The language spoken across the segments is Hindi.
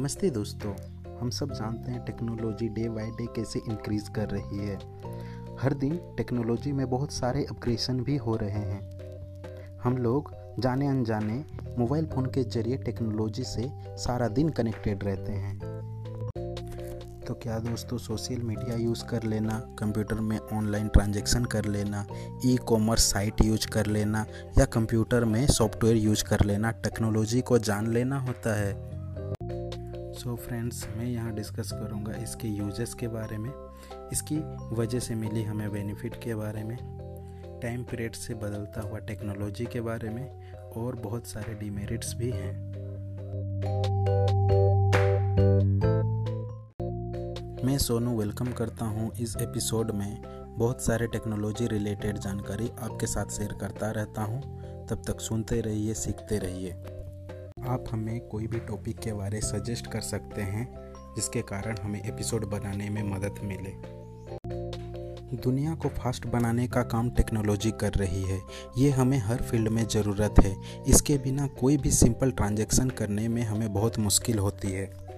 नमस्ते दोस्तों, हम सब जानते हैं टेक्नोलॉजी डे बाय डे कैसे इंक्रीज कर रही है। हर दिन टेक्नोलॉजी में बहुत सारे अपग्रेशन भी हो रहे हैं। हम लोग जाने अनजाने मोबाइल फ़ोन के ज़रिए टेक्नोलॉजी से सारा दिन कनेक्टेड रहते हैं। तो क्या दोस्तों सोशल मीडिया यूज़ कर लेना कंप्यूटर में ऑनलाइन ट्रांजैक्शन कर लेना ई कॉमर्स साइट यूज़ कर लेना, या कंप्यूटर में सॉफ्टवेयर यूज़ कर लेना टेक्नोलॉजी को जान लेना होता है। सो so फ्रेंड्स मैं यहाँ डिस्कस करूँगा इसके यूजेस के बारे में। इसकी वजह से मिली हमें बेनिफिट के बारे में टाइम पीरियड से बदलता हुआ टेक्नोलॉजी के बारे में, और बहुत सारे डिमेरिट्स भी हैं। मैं सोनू वेलकम करता हूँ इस एपिसोड में। बहुत सारे टेक्नोलॉजी रिलेटेड जानकारी आपके साथ शेयर करता रहता हूँ। तब तक सुनते रहिए, सीखते रहिए। आप हमें कोई भी टॉपिक के बारे सजेस्ट कर सकते हैं, जिसके कारण हमें एपिसोड बनाने में मदद मिले। दुनिया को फास्ट बनाने का काम टेक्नोलॉजी कर रही है। ये हमें हर फ़ील्ड में ज़रूरत है। इसके बिना कोई भी सिंपल ट्रांजेक्शन करने में हमें बहुत मुश्किल होती है।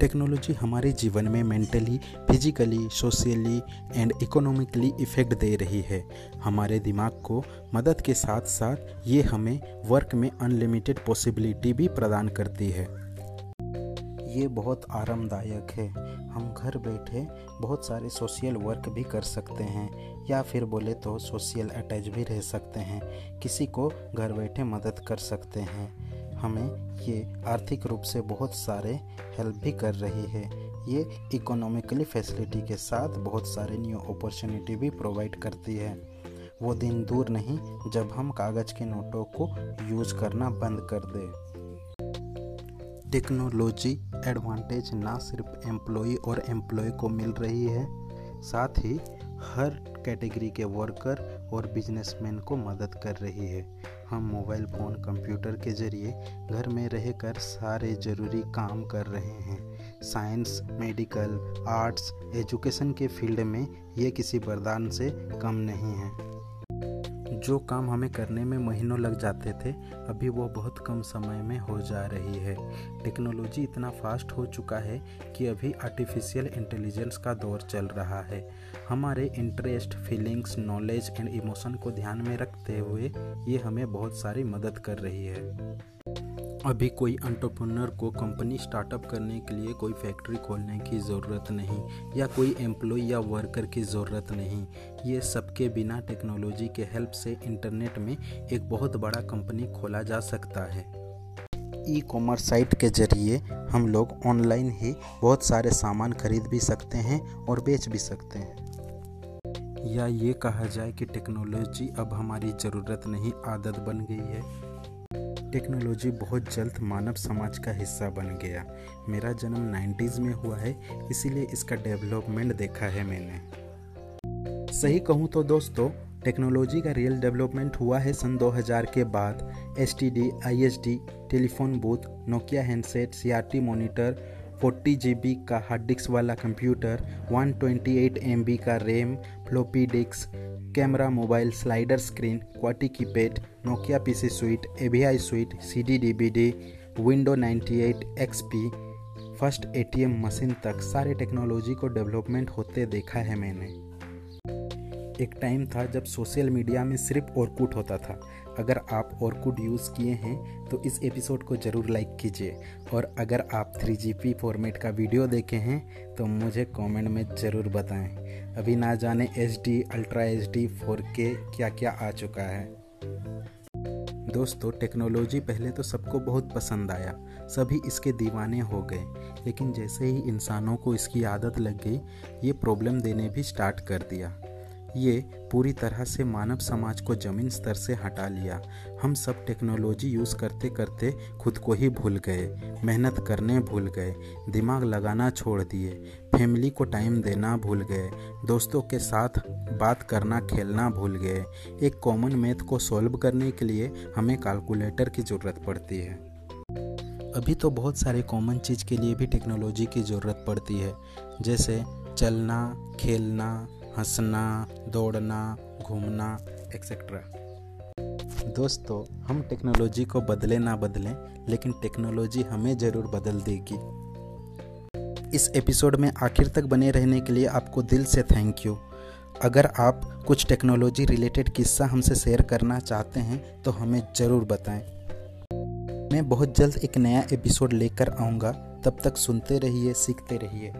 टेक्नोलॉजी हमारे जीवन में mentally physically socially and economically effect दे रही है। हमारे दिमाग को मदद के साथ साथ ये हमें वर्क में अनलिमिटेड पॉसिबिलिटी भी प्रदान करती है। ये बहुत आरामदायक है। हम घर बैठे बहुत सारे सोशल वर्क भी कर सकते हैं या फिर बोले तो सोशल अटैच भी रह सकते हैं। किसी को घर बैठे मदद कर सकते हैं। हमें ये आर्थिक रूप से बहुत सारे हेल्प भी कर रही है। ये इकोनॉमिकली फैसिलिटी के साथ बहुत सारे न्यू अपॉर्चुनिटी भी प्रोवाइड करती है। वो दिन दूर नहीं, जब हम कागज़ के नोटों को यूज़ करना बंद कर दें। टेक्नोलॉजी एडवांटेज ना सिर्फ़ एम्प्लॉय और एम्प्लॉय को मिल रही है, साथ ही हर कैटेगरी के वर्कर और बिजनेसमैन को मदद कर रही है। हम मोबाइल, फ़ोन, कंप्यूटर के ज़रिए घर में रहकर सारे ज़रूरी काम कर रहे हैं। साइंस, मेडिकल, आर्ट्स, एजुकेशन के फ़ील्ड में ये किसी वरदान से कम नहीं है। जो काम हमें करने में महीनों लग जाते थे, अभी वो बहुत कम समय में हो जा रही है। टेक्नोलॉजी इतना फास्ट हो चुका है कि अभी आर्टिफिशियल इंटेलिजेंस का दौर चल रहा है। हमारे interest feelings knowledge and emotion को ध्यान में रखते हुए ये हमें बहुत सारी मदद कर रही है। अभी कोई एंटरप्रेन्योर को कंपनी स्टार्टअप करने के लिए कोई फैक्ट्री खोलने की ज़रूरत नहीं, या कोई एम्प्लॉय या वर्कर की ज़रूरत नहीं। ये सबके बिना टेक्नोलॉजी के हेल्प से इंटरनेट में एक बहुत बड़ा कंपनी खोला जा सकता है। ई कॉमर्स साइट के ज़रिए हम लोग ऑनलाइन ही बहुत सारे सामान खरीद भी सकते हैं और बेच भी सकते हैं। या ये कहा जाए कि टेक्नोलॉजी अब हमारी ज़रूरत नहीं, आदत बन गई है। टेक्नोलॉजी बहुत जल्द मानव समाज का हिस्सा बन गया। मेरा जन्म 90s में हुआ है, इसीलिए इसका डेवलपमेंट देखा है मैंने। सही कहूँ तो दोस्तों, टेक्नोलॉजी का रियल डेवलपमेंट हुआ है सन 2000 के बाद। S T D telephone booth, Nokia handset C monitor forty G B का हार्ड डिस्क वाला कंप्यूटर 128 ट्वेंटी का RAM floppy disk camera mobile slider screen qwerty keypad Nokia P PC suite AVI suite CD DVD window 98 XP first ATM machine तक सारे टेक्नोलॉजी को डेवलपमेंट होते देखा है मैंने। एक टाइम था जब सोशल मीडिया में सिर्फ़ और औरकुट होता था। अगर आप औरकुट यूज़ किए हैं तो इस एपिसोड को ज़रूर लाइक कीजिए। और अगर आप थ्री फॉर्मेट का वीडियो देखे हैं तो मुझे कमेंट में ज़रूर बताएँ। अभी ना जाने H D, ultra H D, four K क्या क्या आ चुका है। दोस्तों, टेक्नोलॉजी पहले तो सबको बहुत पसंद आया। सभी इसके दीवाने हो गए। लेकिन जैसे ही इंसानों को इसकी आदत लग गई, ये प्रॉब्लम देने भी स्टार्ट कर दिया। ये पूरी तरह से मानव समाज को ज़मीन स्तर से हटा लिया। हम सब टेक्नोलॉजी यूज़ करते करते खुद को ही भूल गए, मेहनत करने भूल गए, दिमाग लगाना छोड़ दिए, फैमिली को टाइम देना भूल गए, दोस्तों के साथ बात करना, खेलना भूल गए। एक कॉमन मैथ को सॉल्व करने के लिए हमें कैलकुलेटर की ज़रूरत पड़ती है। अभी तो बहुत सारे कॉमन चीज़ के लिए भी टेक्नोलॉजी की ज़रूरत पड़ती है, जैसे चलना, खेलना हंसना, दौड़ना, घूमना एक्सेट्रा दोस्तों, हम टेक्नोलॉजी को बदले ना बदलें, लेकिन टेक्नोलॉजी हमें ज़रूर बदल देगी। इस एपिसोड में आखिर तक बने रहने के लिए आपको दिल से थैंक यू अगर आप कुछ टेक्नोलॉजी रिलेटेड किस्सा हमसे शेयर करना चाहते हैं तो हमें ज़रूर बताएँ। मैं बहुत जल्द एक नया एपिसोड लेकर आऊँगा। तब तक सुनते रहिए, सीखते रहिए।